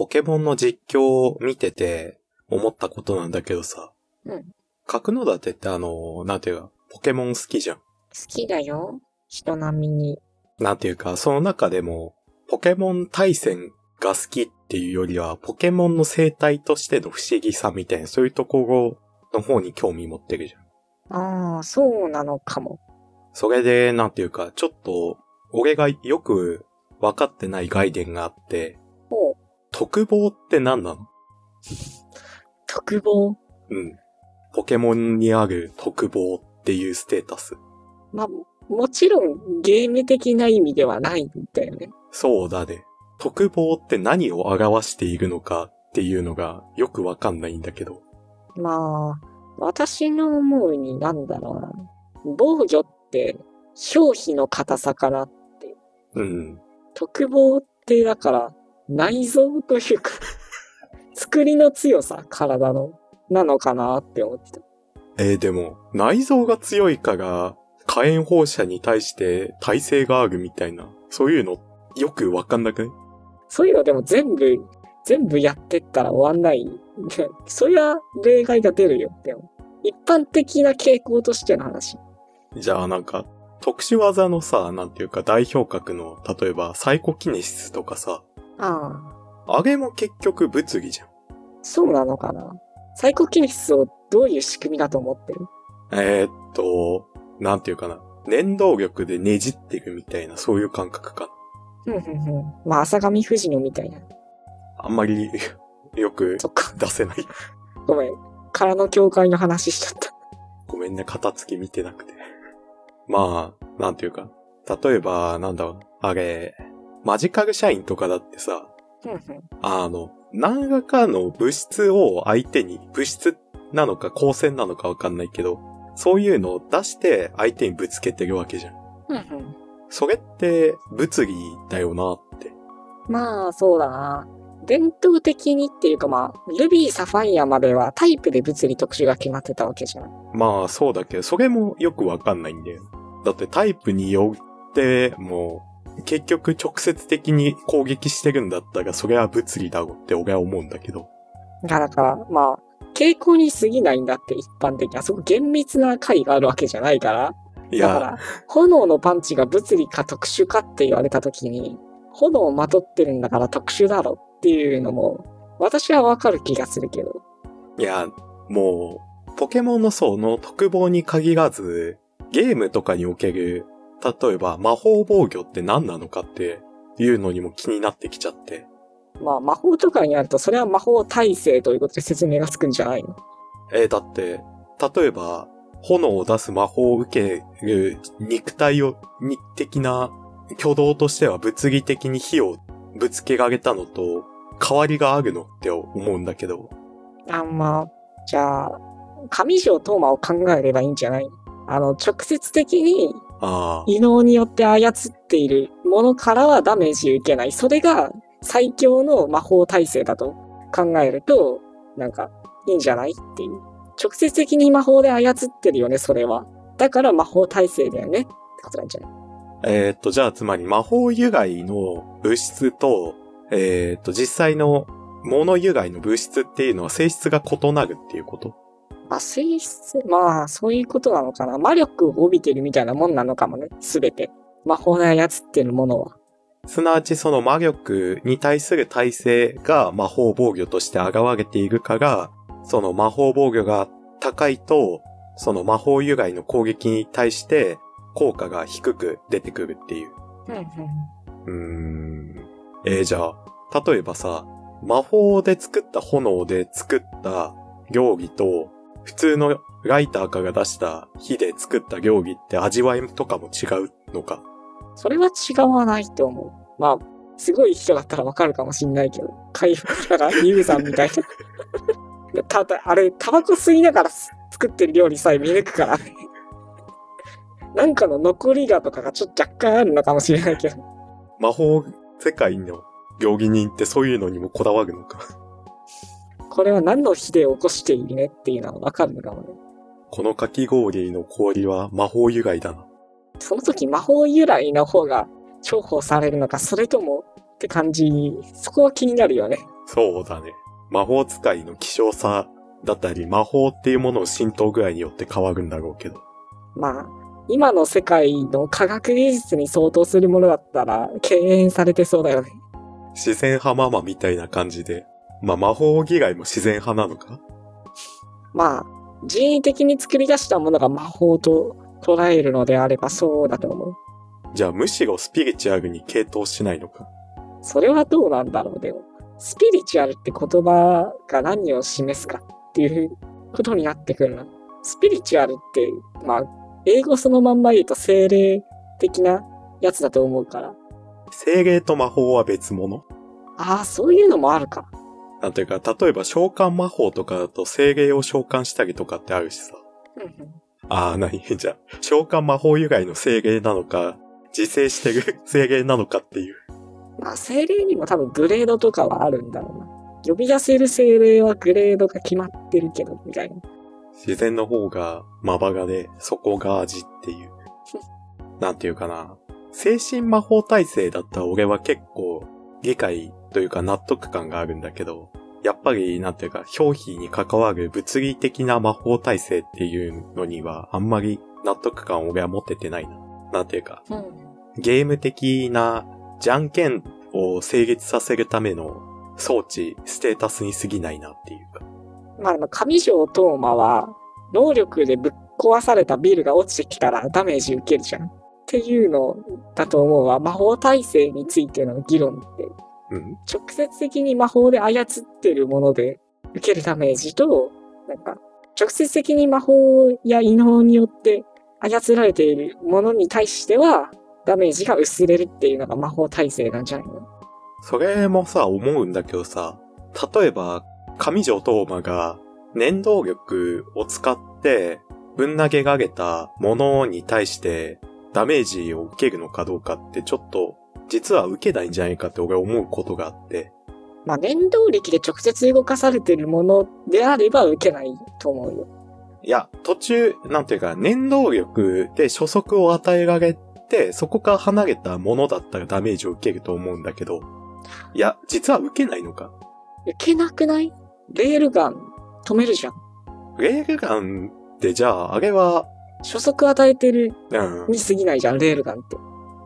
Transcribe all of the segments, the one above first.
ポケモンの実況を見てて思ったことなんだけどさ。うん。角野立ってあの、なんていうか、ポケモン好きじゃん。好きだよ。人並みに。なんていうか、その中でも、ポケモン対戦が好きっていうよりは、ポケモンの生態としての不思議さみたいな、そういうところの方に興味持ってるじゃん。ああ、そうなのかも。それで、なんていうか、ちょっと、俺がよく分かってない概念があって。特防って何なの？特防？うん。ポケモンにある特防っていうステータス。まあ、もちろんゲーム的な意味ではないんだよね。そうだね。特防って何を表しているのかっていうのがよくわかんないんだけど。まあ、私の思うになんだろうな。防御って表皮の硬さからうん。特防ってだから内臓というか 作りの強さ、体の、なのかなって思ってた。えーでも、内臓が強いから、火炎放射に対して耐性があるみたいな、そういうのよくわかんなくない？そういうのでも全部、全部やってったら終わんない。そりゃ例外が出るよ。でも、一般的な傾向としての話。じゃあなんか、特殊技のさ、なんていうか代表格の、例えばサイコキネシスとかさ、ああ、あれも結局物理じゃん。そうなのかな。サイコキネシスをどういう仕組みだと思ってる？えー、っと、なんていうかな。粘動力でねじってるみたいな、そういう感覚か。ふんふんふん。まあ、浅上藤野みたいな。あんまり、よく。出せない。ごめん。空の境界の話しちゃった。ごめんね、片付き見てなくて。まあ、なんていうか。例えば、なんだろう、あれ、マジカルシャインとかだってさ。あの、何らかの物質を相手に、物質なのか光線なのかわかんないけど、そういうのを出して相手にぶつけてるわけじゃん。それって物理だよなって。まあ、そうだな。伝統的にっていうかまあ、ルビー、サファイアまではタイプで物理特殊が決まってたわけじゃん。まあそうだけど、それもよくわかんないんだよ。だってタイプによって、もう、結局直接的に攻撃してるんだったら、それは物理だろうって俺は思うんだけど。だから、まあ、傾向に過ぎないんだって一般的に。あそこ厳密な解があるわけじゃないから。いや、だから、炎のパンチが物理か特殊かって言われたときに、炎をまとってるんだから特殊だろっていうのも、私はわかる気がするけど。いや、もう、ポケモンの層の特防に限らず、ゲームとかにおける、例えば魔法防御って何なのかっていうのにも気になってきちゃって。まあ、魔法とかになると、それは魔法耐性ということで説明がつくんじゃないの？えーだって、例えば、炎を出す魔法を受ける肉体を、に、的な挙動としては物理的に火をぶつけられたのと、変わりがあるのって思うんだけど。あ、まあ、じゃあ、上条東馬を考えればいいんじゃない？あの、直接的にああ、異能によって操っているものからはダメージ受けない。それが最強の魔法耐性だと考えると、なんか、いいんじゃないっていう。直接的に魔法で操ってるよね、それは。だから魔法耐性だよねってことなんじゃないえーっと、じゃあつまり魔法由来の物質と、えーっと、実際の物由来の物質っていうのは性質が異なるっていうこと？まあ、性質、まあ、そういうことなのかな。魔力を帯びてるみたいなもんなのかもね、すべて。魔法で操ってるものは。すなわちその魔力に対する耐性が魔法防御として現れているから、その魔法防御が高いと、その魔法由来の攻撃に対して効果が低く出てくるっていう。うんうん。うーん。えー、じゃあ、例えばさ、魔法で作った炎で作った料理と、普通のライターから出した火で作った料理って味わいとかも違うのか？それは違わないと思う。まあ、すごい人だったらわかるかもしんないけど、回復だから、ユウさんみたいな。ただ、あれ、タバコ吸いながらす作ってる料理さえ見抜くからね。なんかの残りがとかがちょっと若干あるのかもしれないけど。魔法世界の料理人ってそういうのにもこだわるのか？これは何の火で起こしているねっていうのはわかるのかもね。このかき氷の氷は魔法由来だな。その時魔法由来の方が重宝されるのか、それともって感じ、そこは気になるよね。そうだね。魔法使いの希少さだったり、魔法っていうものの浸透具合によって変わるんだろうけど。まあ、今の世界の科学技術に相当するものだったら、敬遠されてそうだよね。自然派ママみたいな感じで。まあ魔法以外も自然派なのか？まあ、人為的に作り出したものが魔法と捉えるのであればそうだと思う。じゃあむしろスピリチュアルに傾倒しないのか？それはどうなんだろう、でも。スピリチュアルって言葉が何を示すかっていうことになってくるな。スピリチュアルって、まあ、英語そのまんま言うと精霊的なやつだと思うから。精霊と魔法は別物？ああ、そういうのもあるか。なんていうか、例えば召喚魔法とかだと精霊を召喚したりとかってあるしさ。うんうんああ、何？じゃあ、召喚魔法由来の精霊なのか、自生してる 精霊なのかっていう。まあ、精霊にも多分グレードとかはあるんだろうな。呼び出せる精霊はグレードが決まってるけど、みたいな。自然の方がまばがで、そこが味っていう。なんていうかな。精神魔法体制だったら俺は結構理解というか納得感があるんだけど、やっぱりなんていうか表皮に関わる物理的な魔法体制っていうのにはあんまり納得感を俺は持っててないな。なんていうか、うん。ゲーム的なじゃんけんを成立させるための装置、ステータスに過ぎないなっていうか。まあ、あの、上条東馬は、能力でぶっ壊されたビルが落ちてきたらダメージ受けるじゃん。っていうのだと思うわ。魔法体制についての議論って、うん。直接的に魔法で操ってるもので受けるダメージと、なんか、直接的に魔法や異能によって操られているものに対しては、ダメージが薄れるっていうのが魔法体制なんじゃないの？それもさ、思うんだけどさ、例えば、上条東馬が念動力を使ってぶん投げられたものに対してダメージを受けるのかどうかってちょっと実は受けないんじゃないかって俺思うことがあって。まあ、念動力で直接動かされてるものであれば受けないと思うよ。いや、途中、なんていうか、念動力で初速を与えられて、そこから離れたものだったらダメージを受けると思うんだけど、いや、実は受けないのか。受けなくない？レールガン止めるじゃん。レールガンってじゃあ、あれは、初速与えてるうん、に過ぎないじゃん、レールガンって。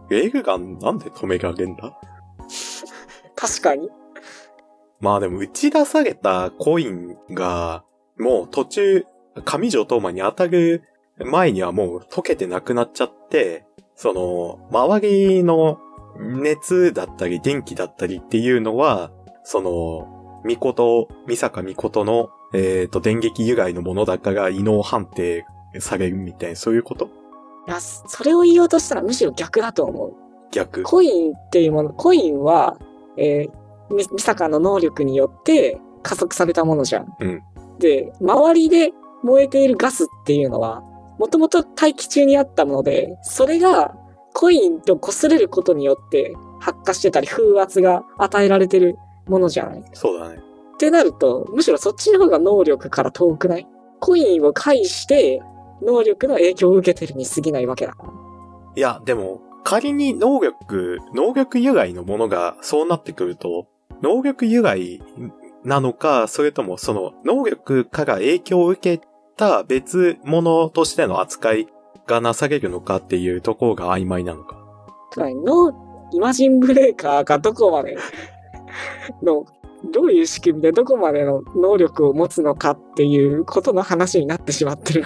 レールガンなんで止められんだ？確かに。まあでも打ち出されたコインが、もう途中、上条東馬に当たる前にはもう溶けてなくなっちゃって、その、周りの熱だったり電気だったりっていうのは、その、ミコト、ミサカミコトの、えっ、と、電撃由来のものだから異能判定されるみたいな、そういうこと？いや、それを言おうとしたらむしろ逆だと思う。逆。コインっていうもの、コインは、えー、み、ミサカの能力によって加速されたものじゃん。うんで、周りで燃えているガスっていうのは、もともと大気中にあったもので、それがコインと擦れることによって発火してたり風圧が与えられてるものじゃないそうだね。ってなると、むしろそっちの方が能力から遠くない？コインを介して、能力の影響を受けてるに過ぎないわけだ。いや、でも、仮に能力、能力由来のものがそうなってくると、能力由来なのか、それともその能力から影響を受けた別物としての扱いがなされるのかっていうところが曖昧なのか。つまり、の、イマジンブレーカーがどこまでの、どういう仕組みでどこまでの能力を持つのかっていうことの話になってしまってる。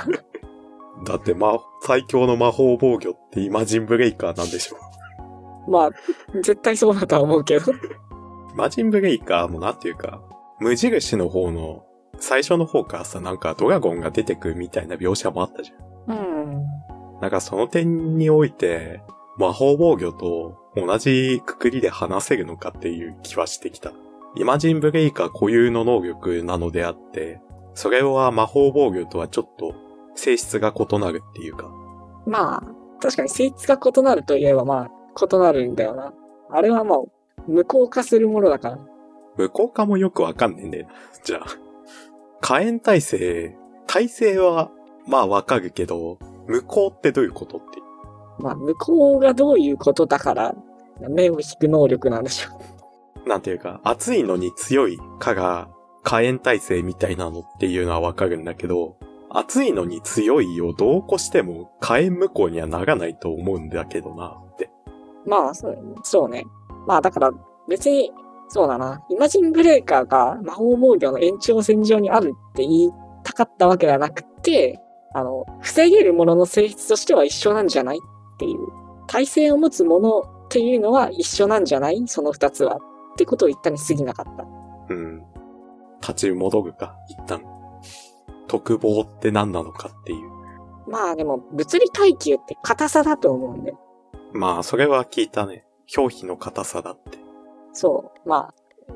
だってま、最強の魔法防御ってイマジンブレイカーなんでしょまあ、絶対そうだとは思うけど。イマジンブレイカーもなんていうか、無印の方の最初の方からさ、なんかドラゴンが出てくるみたいな描写もあったじゃん。うん。なんかその点において、魔法防御と同じくくりで話せるのかっていう気はしてきた。イマジンブレイカー固有の能力なのであって、それは魔法防御とはちょっと性質が異なるっていうか。まあ、確かに性質が異なるといえばまあ、異なるんだよな。あれはまあ、無効化するものだから。無効化もよくわかんねえんだよな。じゃあ。火炎耐性、耐性はまあわかるけど、無効ってどういうことって。まあ、無効がどういうことだから、目を引く能力なんでしょう。なんていうか、熱いのに強いかが、火炎耐性みたいなのっていうのはわかるんだけど、熱いのに強いをどうこしても火炎無効にはならないと思うんだけどなって。まあ、そうそうね。まあ、だから、別に、そうだな。イマジンブレーカーが魔法防御の延長線上にあるって言いたかったわけではなくて、あの、防げるものの性質としては一緒なんじゃないっていう。耐性を持つものっていうのは一緒なんじゃない？その二つは。ってことを言ったに過ぎなかった。うん。立ち戻るか、一旦。特防って何なのかっていう。まあでも、物理耐久って硬さだと思うんで。まあ、それは聞いたね。表皮の硬さだって。そう。まあ、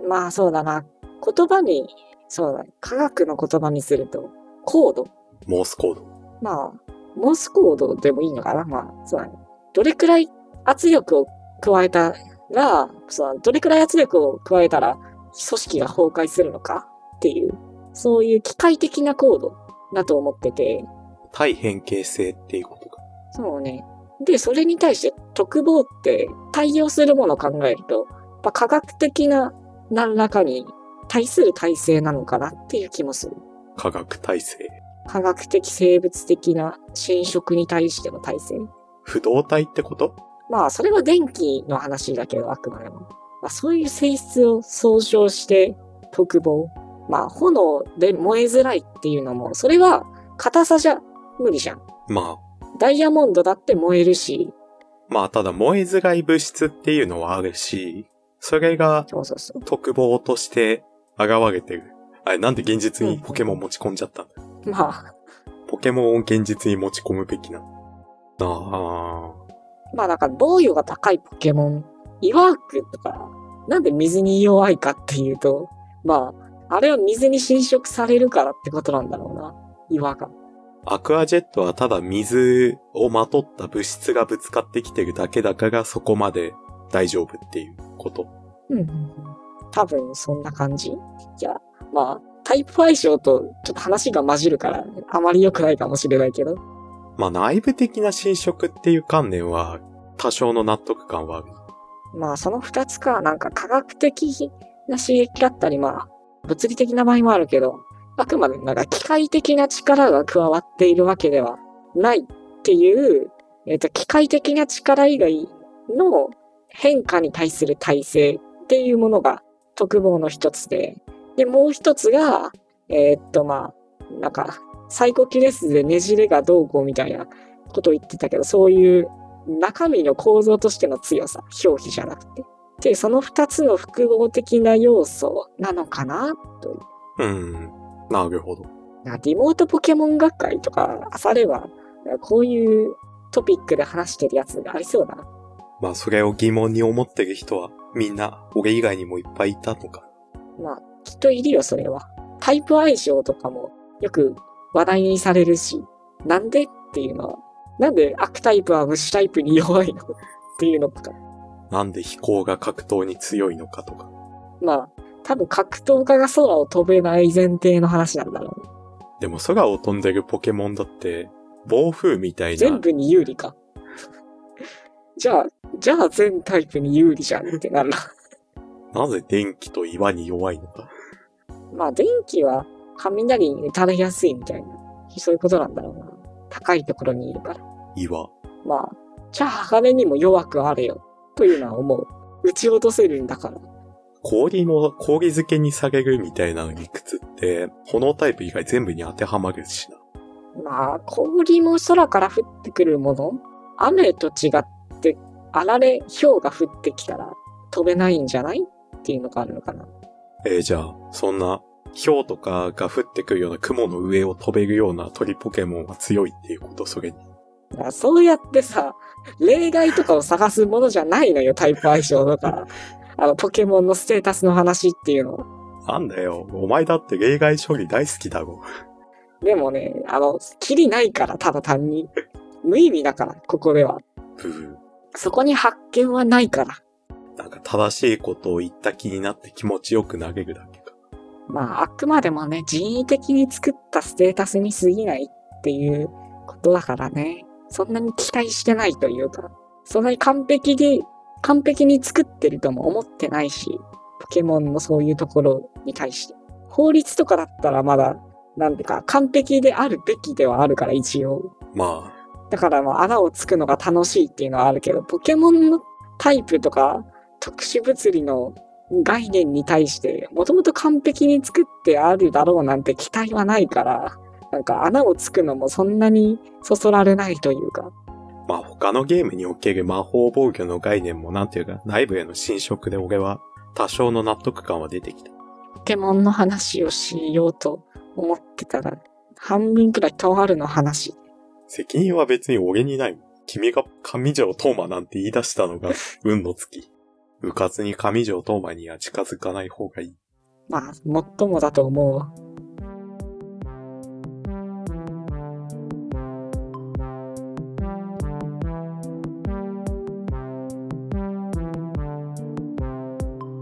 まあそうだな。言葉に、そうだ、科学の言葉にすると、コード。モースコード。まあ、モースコードでもいいのかなまあ、そうだね。どれくらい圧力を加えたら、そうどれくらい圧力を加えたら組織が崩壊するのかっていう、そういう機械的なコードだと思ってて、対変形性っていうことか。そうね。で、それに対して特防って対応するものを考えると、やっぱ科学的な何らかに対する体制なのかなっていう気もする。科学耐性。科学的生物的な侵食に対しての体制。不動体ってこと？まあ、それは電気の話だけど、あくまでも。まあ、そういう性質を総称して、特防。まあ、炎で燃えづらいっていうのも、それは硬さじゃ無理じゃん。まあ、ダイヤモンドだって燃えるし、まあ、ただ燃えづらい物質っていうのはあるし、それが。特防として現れてる。あれ、なんで現実にポケモン持ち込んじゃったんだ？まあ、ポケモンを現実に持ち込むべきな。あまあだから防御が高いポケモン、イワークとか、なんで水に弱いかっていうと、まあ、あれは水に侵食されるからってことなんだろうな。岩が。あ。アクアジェットはただ水をまとった物質がぶつかってきてるだけだからそこまで大丈夫っていうこと。うん。多分そんな感じ。いや、まあ、タイプ相性とちょっと話が混じるから、あまり良くないかもしれないけど。まあ内部的な侵食っていう観念は多少の納得感はある。まあその二つか、なんか科学的な刺激だったり、まあ、物理的な場合もあるけど、あくまでなんか機械的な力が加わっているわけではないっていう、えっ、と、機械的な力以外の変化に対する体制っていうものが特防の一つで、で、もう一つが、えーっと、まあ、なんか、サイコキネスでねじれがどうこうみたいなことを言ってたけど、そういう中身の構造としての強さ、表皮じゃなくて。で、その二つの複合的な要素なのかなという。うん。なるほど。リモートポケモン学会とか、あれば、こういうトピックで話してるやつがありそうだな。まあそれを疑問に思ってる人はみんな俺以外にもいっぱいいたとか。まあ、きっといるよ、それは。タイプ相性とかもよく話題にされるし、なんでっていうのは、なんで悪タイプは虫タイプに弱いの？っていうのとか。なんで飛行が格闘に強いのかとか。まあ、多分格闘家が空を飛べない前提の話なんだろうね。でも空を飛んでるポケモンだって、暴風みたいな。全部に有利か。じゃあ、じゃあ全タイプに有利じゃんってなるな。なぜ電気と岩に弱いのか。まあ、電気は雷に打たれやすいみたいな、そういうことなんだろうな。高いところにいるから。岩。まあ、じゃあ鋼にも弱くあれよ、というのは思う。撃ち落とせるんだから。氷の、氷漬けにされるみたいな理屈って、炎タイプ以外全部に当てはまるしな。まあ、氷も空から降ってくるもの雨と違って、あられ、氷が降ってきたら飛べないんじゃないっていうのがあるのかな。えーじゃあ、そんな、氷とかが降ってくるような雲の上を飛べるような鳥ポケモンは強いっていうこと、それに。だからそうやってさ、例外とかを探すものじゃないのよ、タイプ相性とか。あの、ポケモンのステータスの話っていうのは。なんだよ、お前だって例外処理大好きだろ。でもね、あの、キリないから、ただ単に。無意味だから、ここでは。そこに発見はないから。なんか正しいことを言った気になって気持ちよく投げるだけか。まあ、あくまでもね、人為的に作ったステータスに過ぎないっていうことだからね。そんなに期待してないというか、そんなに完璧で、完璧に作ってるとも思ってないし、ポケモンのそういうところに対して。法律とかだったらまだ、なんてか、完璧であるべきではあるから、一応。まだからもう穴をつくのが楽しいっていうのはあるけど、ポケモンのタイプとか特殊物理の概念に対して、もともと完璧に作ってあるだろうなんて期待はないから、なんか穴をつくのもそんなにそそられないというか、あ、まあ他のゲームにおける魔法防御の概念もなんていうか、内部への侵食で俺は多少の納得感は出てきた。ポケモンの話をしようと思ってたら、半分くらいとあるの話。責任は別に俺にないもん。君が上条東馬なんて言い出したのが 運の尽き。うかつに上条東馬には近づかない方がいい。まあ、もっともだと思うわ。